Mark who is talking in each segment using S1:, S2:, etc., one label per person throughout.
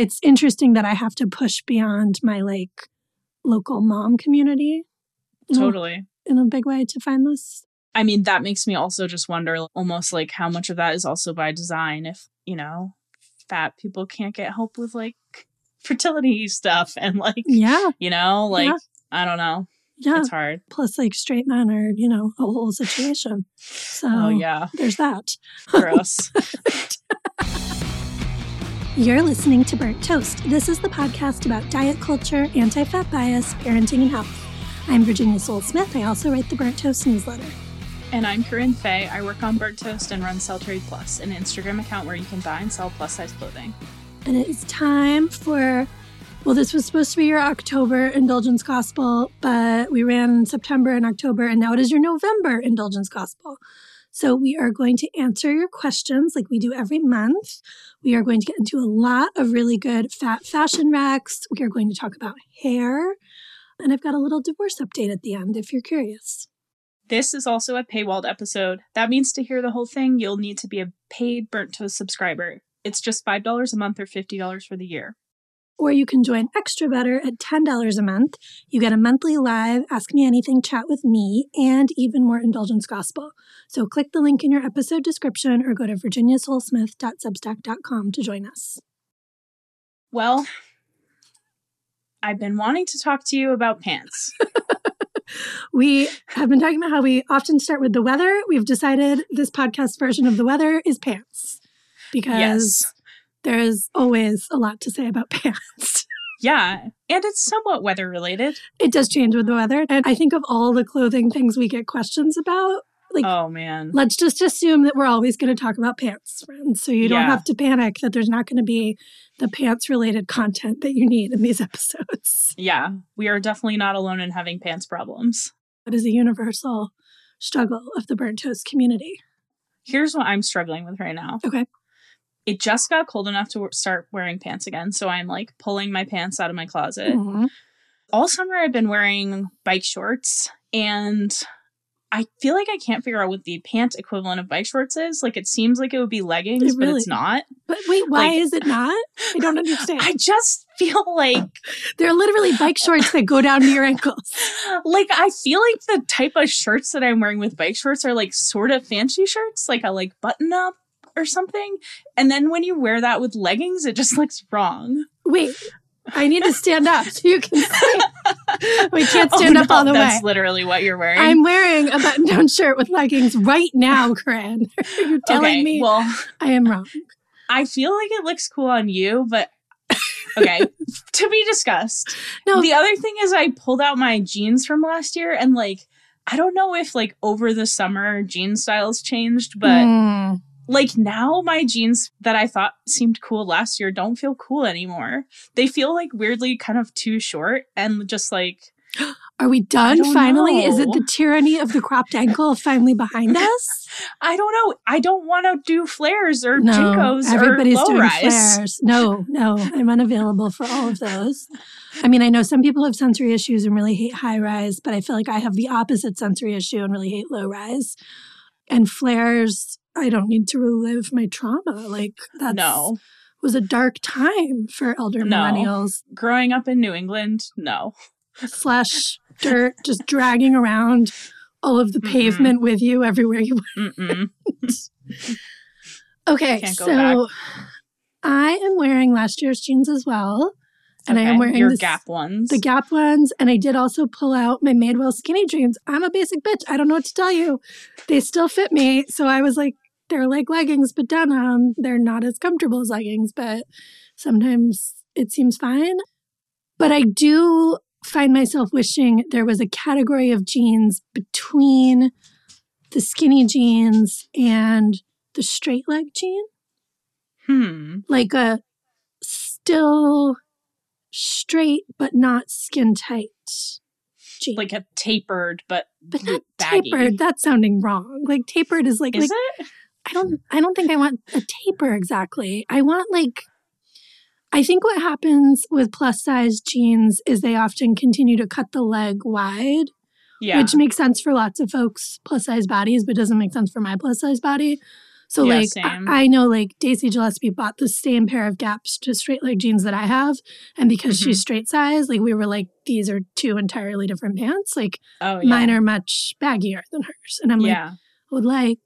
S1: It's interesting that I have to push beyond my like local mom community.
S2: Totally.
S1: In a big way to find this.
S2: I mean, that makes me also just wonder almost like how much of that is also by design if, you know, fat people can't get help with like fertility stuff and like,
S1: Yeah.
S2: you know, like,
S1: Yeah.
S2: I don't know.
S1: Yeah.
S2: It's hard.
S1: Plus, like straight men are, you know, a whole situation. Oh, so
S2: Oh, yeah.
S1: there's that.
S2: Gross.
S1: You're listening to Burnt Toast. This is the podcast about diet culture, anti fat bias, parenting, and health. I'm Virginia Sole-Smith. I also write the Burnt Toast newsletter.
S2: and I'm Corinne Fay. I work on Burnt Toast and run Sell Trade Plus, an Instagram account where you can buy and sell plus size clothing.
S1: And it is time for, well, this was supposed to be your October Indulgence Gospel, but we ran September and October, and now it is your November Indulgence Gospel. So we are going to answer your questions like we do every month. We are going to get into a lot of really good fat fashion racks. We are going to talk about hair. And I've got a little divorce update at the end if you're curious.
S2: This is also a paywalled episode. That means to hear the whole thing, you'll need to be a paid Burnt Toast subscriber. It's just $5 a month or $50 for the year.
S1: Or you can join Extra Better at $10 a month. You get a monthly live Ask Me Anything chat with me and even more Indulgence Gospel. So click the link in your episode description or go to virginiasolesmith.substack.com to join us.
S2: Well, I've been wanting to talk to you about pants.
S1: We have been talking about how we often start with the weather. We've decided this podcast version of the weather is pants because
S2: yes.
S1: There's always a lot to say about pants.
S2: Yeah. And it's somewhat weather related.
S1: It does change with the weather. And I think of all the clothing things we get questions about, like
S2: Oh, man.
S1: let's just assume that we're always going to talk about pants, friends. So you don't
S2: Yeah.
S1: have to panic that there's not going to be the pants related content that you need in these episodes.
S2: Yeah. We are definitely not alone in having pants problems.
S1: It is a universal struggle of the burnt toast community.
S2: Here's what I'm struggling with right now.
S1: Okay.
S2: It just got cold enough to w- start wearing pants again. So I'm like pulling my pants out of my closet.
S1: Mhm.
S2: all summer I've been wearing bike shorts and I feel like I can't figure out what the pant equivalent of bike shorts is. Like it seems like it would be leggings,
S1: It
S2: but it's not.
S1: But wait, why
S2: Like-
S1: is it not? I don't understand.
S2: I just feel like
S1: They're literally bike shorts that go down to your ankles.
S2: like I feel like the type of shirts that I'm wearing with bike shorts are like sort of fancy shirts, like a like button up or something. And then when you wear that with leggings, it just looks wrong.
S1: Wait, I need to stand up so you can see. We can't
S2: Oh,
S1: stand up all the way.
S2: That's literally what you're wearing.
S1: I'm wearing a button down shirt with leggings right now, Corinne. You're telling
S2: okay,
S1: me
S2: well,
S1: I am wrong.
S2: I feel like it looks cool on you, but okay, to be discussed.
S1: No.
S2: The other thing is, I pulled out my jeans from last year, and like, I don't know if like over the summer jean styles changed, but
S1: Mm.
S2: Like now my jeans that I thought seemed cool last year don't feel cool anymore. They feel like weirdly kind of too short and just like
S1: Are we done finally? Is it the tyranny of the cropped ankle finally behind us?
S2: I don't know. I don't want to do flares or
S1: No,
S2: JNCOs
S1: everybody's
S2: or low
S1: doing
S2: rise.
S1: flares. No, no, I'm unavailable for all of those. I mean, I know some people have sensory issues and really hate high rise, but I feel like I have the opposite sensory issue and really hate low rise. And flares, I don't need to relive my trauma. Like that
S2: No.
S1: was a dark time for elder
S2: No.
S1: millennials.
S2: Growing up in New England, no.
S1: Flesh, dirt, just dragging around all of the
S2: Mm-mm.
S1: pavement with you everywhere you
S2: Mm-mm.
S1: Okay, so I am wearing last year's jeans as well. And I am wearing
S2: your
S1: this-
S2: Gap ones.
S1: The Gap ones, and I did also pull out my Madewell skinny jeans. I'm a basic bitch. I don't know what to tell you. They still fit me. So I was like, they're like leggings, but denim. They're not as comfortable as leggings, but sometimes it seems fine. But I do find myself wishing there was a category of jeans between the skinny jeans and the straight leg jean
S2: Hmm.
S1: like a still straight but not skin tight jean.
S2: Like a tapered, but
S1: but not
S2: baggy.
S1: tapered. That's sounding wrong. Like tapered is like
S2: Is
S1: like
S2: it?
S1: I don't I don't think I want a taper exactly. I want like I think what happens with plus size jeans is they often continue to cut the leg wide,
S2: Yeah.
S1: which makes sense for lots of folks plus size bodies, but doesn't make sense for my plus size body. So
S2: Yeah,
S1: like. I, I know like Daisy Gillespie bought the same pair of gaps to straight leg jeans that I have. And because
S2: Mm-hmm.
S1: she's straight size, like we were like, these are two entirely different pants. Like
S2: Oh, yeah.
S1: mine are much baggier than hers. And I'm like,
S2: yeah.
S1: I would like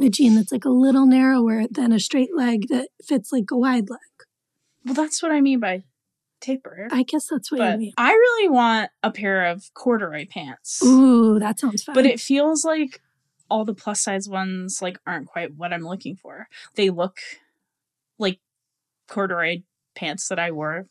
S1: a jean that's like a little narrower than a straight leg that fits like a wide leg.
S2: Well, that's what I mean by taper.
S1: I guess that's what
S2: but
S1: you mean.
S2: I really want a pair of corduroy pants.
S1: Ooh, that sounds fun.
S2: But it feels like all the plus size ones like aren't quite what I'm looking for. They look like corduroy pants that I wore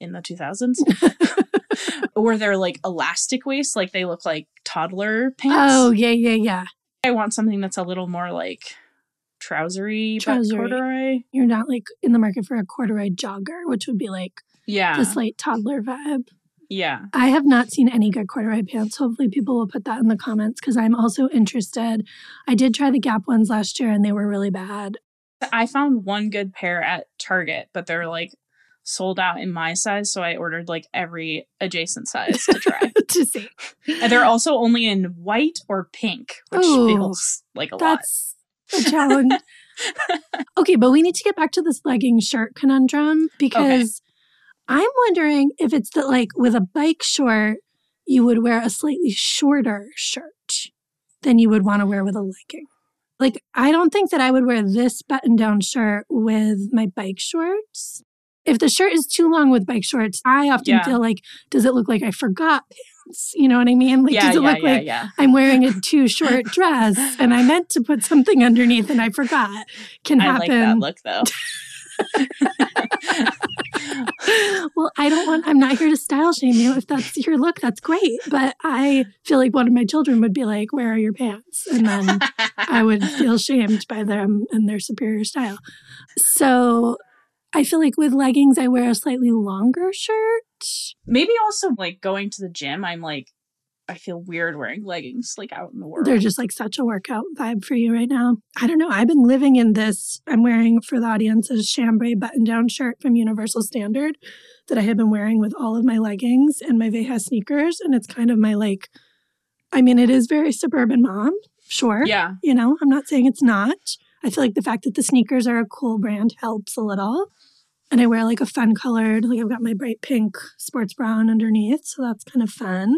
S2: in the 2000s. or they're like elastic waist, like they look like toddler pants.
S1: oh yeah, yeah, yeah.
S2: I want something that's a little more like trousery,
S1: Trousery.
S2: corduroy.
S1: You're not like in the market for a corduroy jogger, which would be like
S2: Yeah.
S1: the slight toddler vibe.
S2: Yeah.
S1: I have not seen any good corduroy pants. Hopefully, people will put that in the comments because I'm also interested. I did try the Gap ones last year and they were really bad.
S2: I found one good pair at Target, but they're like sold out in my size, so I ordered like every adjacent size to try.
S1: to see.
S2: and they're also only in white or pink, which
S1: Ooh,
S2: feels like a lot.
S1: That's a challenge. okay, but we need to get back to this legging shirt conundrum because I'm wondering if it's that, like, with a bike short, you would wear a slightly shorter shirt than you would want to wear with a legging. Like, I don't think that I would wear this button down shirt with my bike shorts. If the shirt is too long with bike shorts, I often
S2: Yeah.
S1: feel like, does it look like I forgot pants? You know what I mean? Like,
S2: yeah,
S1: does it
S2: yeah,
S1: look like. I'm wearing a too short dress and I meant to put something underneath and I forgot? Can
S2: I like that look though.
S1: well, I don't want, I'm not here to style shame you. If that's your look, that's great. But I feel like one of my children would be like, Where are your pants? And then I would feel shamed by them and their superior style. So I feel like with leggings, I wear a slightly longer shirt.
S2: Maybe also like going to the gym, I'm like I feel weird wearing leggings like out in the world.
S1: They're just like such a workout vibe for you right now. I don't know. I've been living in this. I'm wearing for the audience a chambray button down shirt from Universal Standard that I have been wearing with all of my leggings and my Veja sneakers. And it's kind of my like, I mean, it is very suburban mom, sure.
S2: yeah.
S1: You know, I'm not saying it's not. I feel like the fact that the sneakers are a cool brand helps a little. And I wear like a fun colored, like I've got my bright pink sports brown underneath. So that's kind of fun.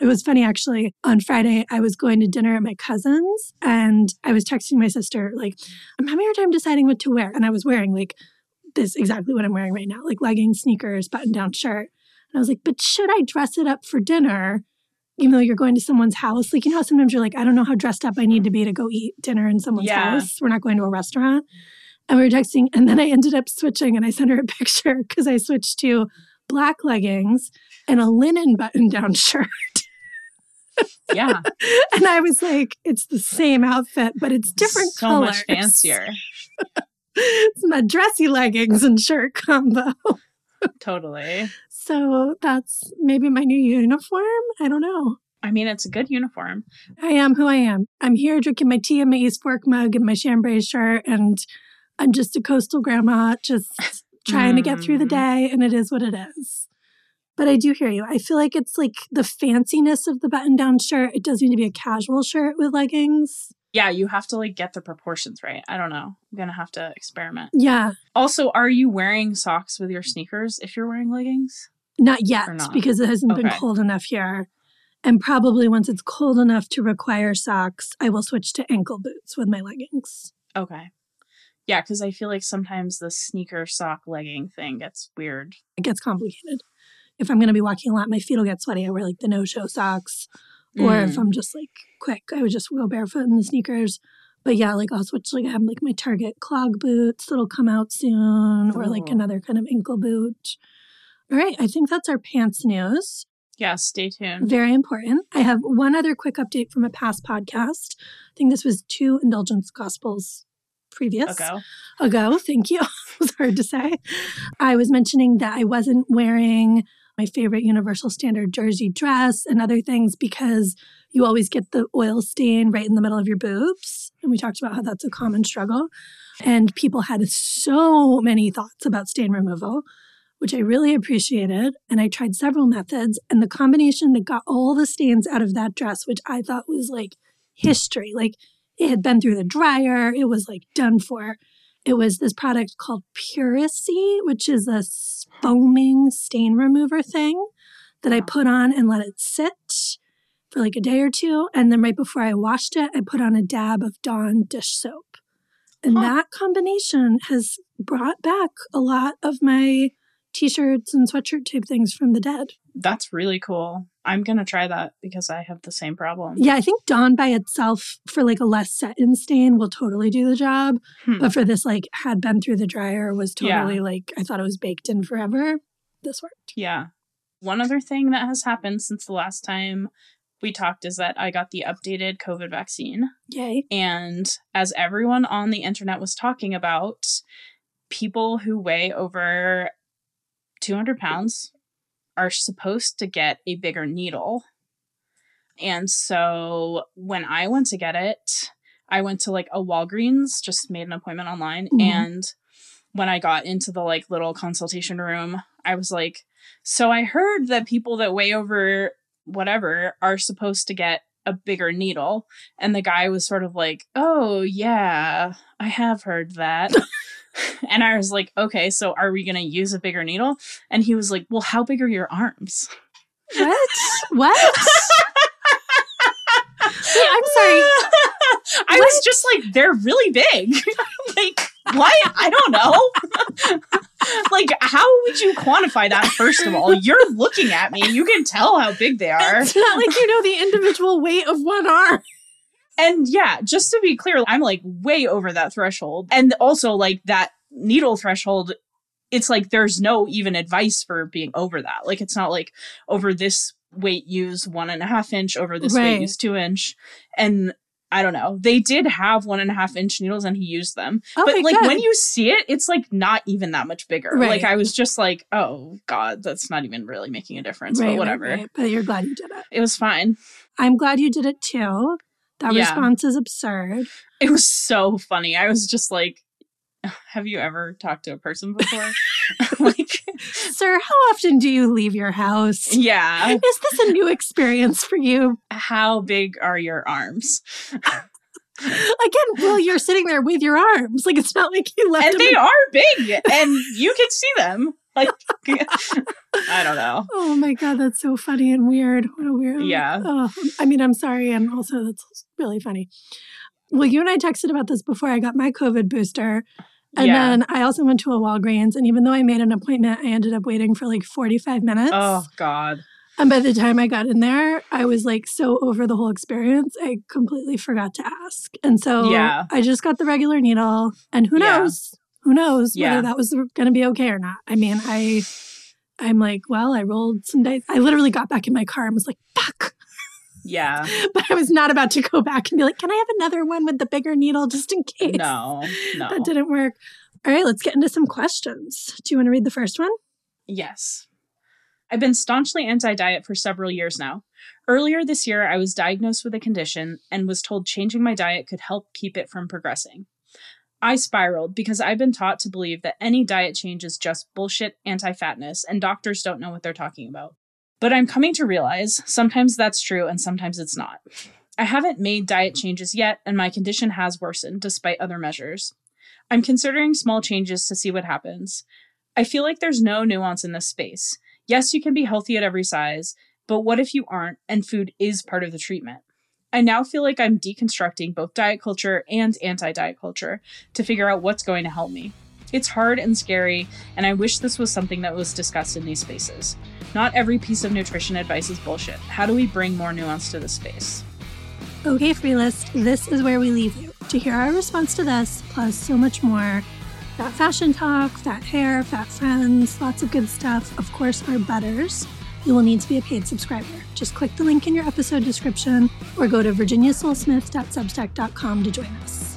S1: It was funny actually. On Friday, I was going to dinner at my cousin's and I was texting my sister, like, I'm having a hard time deciding what to wear. And I was wearing like this exactly what I'm wearing right now, like leggings, sneakers, button down shirt. And I was like, but should I dress it up for dinner? Even though you're going to someone's house, like you know, how sometimes you're like, I don't know how dressed up I need to be to go eat dinner in someone's
S2: Yeah.
S1: house. We're not going to a restaurant. And we were texting, and then I ended up switching, and I sent her a picture because I switched to black leggings and a linen button-down shirt.
S2: Yeah.
S1: And I was like, it's the same outfit, but it's different
S2: so
S1: colors.
S2: much fancier.
S1: it's my dressy leggings and shirt combo.
S2: totally.
S1: So that's maybe my new uniform. I don't know.
S2: I mean, it's a good uniform.
S1: I am who I am. I'm here drinking my tea in my East Fork mug and my chambray shirt, and I'm just a coastal grandma just trying to get through the
S2: Mm.
S1: day, and it is what it is. But I do hear you. I feel like it's like the fanciness of the button down shirt. It does need to be a casual shirt with leggings.
S2: Yeah, you have to like get the proportions right. I don't know. I'm gonna have to experiment.
S1: Yeah,
S2: Also, are you wearing socks with your sneakers if you're wearing leggings?
S1: not yet
S2: not?
S1: because it hasn't been cold enough here. And probably once it's cold enough to require socks, I will switch to ankle boots with my leggings.
S2: Okay. Yeah, because I feel like sometimes the sneaker sock legging thing gets weird.
S1: it gets complicated. If I'm going to be walking a lot, my feet will get sweaty. I wear like the no show socks. Or if
S2: Mm.
S1: I'm just like quick, I would just go barefoot in the sneakers. But yeah, like I'll switch, like I have like my Target clog boots that'll come out soon, or like another kind of ankle boot. All right, I think that's our pants news.
S2: Yeah, stay tuned.
S1: Very important. I have one other quick update from a past podcast. I think this was two Indulgence Gospels previous
S2: Ago.
S1: ago. Thank you. it was hard to say. I was mentioning that I wasn't wearing my favorite Universal Standard jersey dress and other things because you always get the oil stain right in the middle of your boobs. And we talked about how that's a common struggle. And people had so many thoughts about stain removal, which I really appreciated. And I tried several methods. And the combination that got all the stains out of that dress, which I thought was like history, like It had been through the dryer. It was like done for. It was this product called Puracy, which is a foaming stain remover thing that I put on and let it sit for like a day or two. And then right before I washed it, I put on a dab of Dawn dish soap. And
S2: Huh.
S1: that combination has brought back a lot of my t shirts and sweatshirt type things from the dead.
S2: That's really cool. I'm gonna try that because I have the same problem.
S1: Yeah, I think Dawn by itself for like a less set in stain will totally do the job.
S2: Hmm.
S1: But for this, like, had been through the dryer, was
S2: Yeah.
S1: totally like, I thought it was baked in forever. This worked.
S2: Yeah. One other thing that has happened since the last time we talked is that I got the updated COVID vaccine.
S1: Yay.
S2: And as everyone on the internet was talking about, people who weigh over 200 pounds are supposed to get a bigger needle. And so when I went to get it, I went to like a Walgreens, just made an appointment online.
S1: Mhm.
S2: And when I got into the like little consultation room, I was like, so I heard that people that weigh over whatever are supposed to get a bigger needle. And the guy was sort of like, oh, yeah, I have heard that. and I was like, okay, so are we going to use a bigger needle? And he was like, well, how big are your arms?
S1: What? what? Wait, I'm sorry.
S2: I was just like, they're really big. like, what? I don't know. like, how would you quantify that, first of all? You're looking at me. You can tell how big they are.
S1: It's not like you know the individual weight of one arm.
S2: And yeah, just to be clear, I'm like way over that threshold. And also, like, that needle threshold, it's like there's no even advice for being over that. Like, it's not like over this weight, use one and a half inch, over this
S1: Right.
S2: weight, use two inch. And I don't know. They did have one and a half inch needles and he used them.
S1: Okay,
S2: but like
S1: good.
S2: when you see it, it's like not even that much bigger.
S1: Right.
S2: Like I was just like, oh God, that's not even really making a difference.
S1: Right,
S2: but whatever.
S1: right. But you're glad you did it.
S2: It was fine.
S1: I'm glad you did it too. That
S2: Yeah.
S1: response is absurd.
S2: It was so funny. I was just like, have you ever talked to a person before? like,
S1: Sir, how often do you leave your house?
S2: yeah.
S1: Is this a new experience for you?
S2: How big are your arms?
S1: Again, well, you're sitting there with your arms. Like it's not like you left
S2: And
S1: them
S2: they
S1: in-
S2: are big, and you can see them. Like, I don't know.
S1: Oh my god, that's so funny and weird. What a weird.
S2: Yeah.
S1: Oh, I mean, I'm sorry, and also that's really funny. Well, you and I texted about this before I got my COVID booster. And
S2: yeah.
S1: then I also went to a Walgreens, and even though I made an appointment, I ended up waiting for like 45 minutes.
S2: oh God.
S1: And by the time I got in there, I was like so over the whole experience, I completely forgot to ask. And so
S2: Yeah.
S1: I just got the regular needle, and who
S2: Yeah.
S1: Who knows
S2: Yeah.
S1: whether that was going to be okay or not? I mean, I. I'm like, well, I rolled some dice. I literally got back in my car and was like, fuck.
S2: Yeah.
S1: But I was not about to go back and be like, can I have another one with the bigger needle just in case?
S2: No. No.
S1: That didn't work. All right, let's get into some questions. Do you want to read the first one?
S2: Yes. I've been staunchly anti diet for several years now. Earlier this year, I was diagnosed with a condition and was told changing my diet could help keep it from progressing. I spiraled because I've been taught to believe that any diet change is just bullshit anti fatness and doctors don't know what they're talking about. But I'm coming to realize sometimes that's true and sometimes it's not. I haven't made diet changes yet, and my condition has worsened despite other measures. I'm considering small changes to see what happens. I feel like there's no nuance in this space. Yes, you can be healthy at every size, but what if you aren't and food is part of the treatment? I now feel like I'm deconstructing both diet culture and anti diet culture to figure out what's going to help me. It's hard and scary, and I wish this was something that was discussed in these spaces. Not every piece of nutrition advice is bullshit. How do we bring more nuance to this space?
S1: Okay, free list, this is where we leave you. To hear our response to this, plus so much more fat fashion talk, fat hair, fat friends, lots of good stuff. Of course, our butters. You will need to be a paid subscriber. Just click the link in your episode description or go to virginiasolesmith.substack.com to join us.